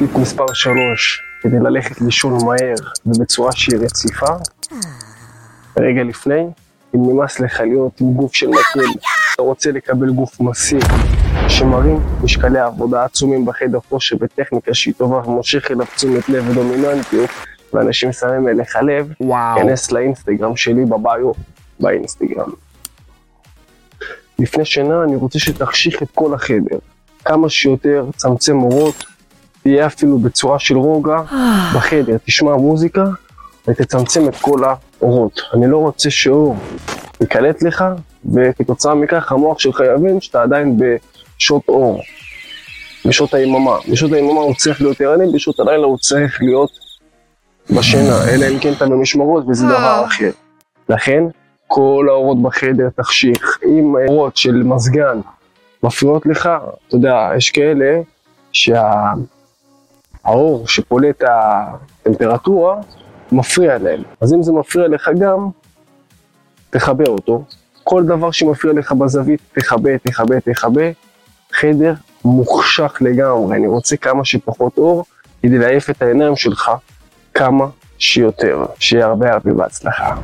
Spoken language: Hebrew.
טיפ מספר 3, כדי ללכת לישון מהר ובצורה שהיא רציפה, רגע לפני, אם נמאס לך להיות עם גוף של מקל, אתה רוצה לקבל גוף מסיק, שמרים משקלי עבודה עצומים בחדר כושר בטכניקה שהיא טובה ומושך אליו תשומת לב ודומיננטיות, ואנשים שמים אליך לב, וואו. כנס לאינסטגרם שלי בביו באינסטגרם. לפני שינה אני רוצה שתחשיך את כל החדר, כמה שיותר, צמצם אורות, תהיה אפילו בצורה של רוגע בחדר, תשמע מוזיקה ותצמצם את כל האורות. אני לא רוצה שאור ייקלט לך, וכתוצאה מכך המוח שלך יבין שאתה עדיין בשעות אור, בשעות היממה. בשעות היממה הוא צריך להיות ערני, בשעות הלילה הוא צריך להיות בשינה, אלא אם כן אתה במשמרות וזה דבר אחר. לכן, כל האורות בחדר תחשיך. אם האורות של מזגן מפריעות לך, אתה יודע, יש כאלה שהאור שפולט הטמפרטורה מפריע להם. אז אם זה מפריע לך גם, תכבה אותו. כל דבר שמפריע לך בזווית, תכבה, תכבה, תכבה. חדר מוחשך לגמרי, אני רוצה כמה שפחות אור כדי להעיף את העיניים שלך כמה שיותר. שיהיה הרבה הרבה בהצלחה.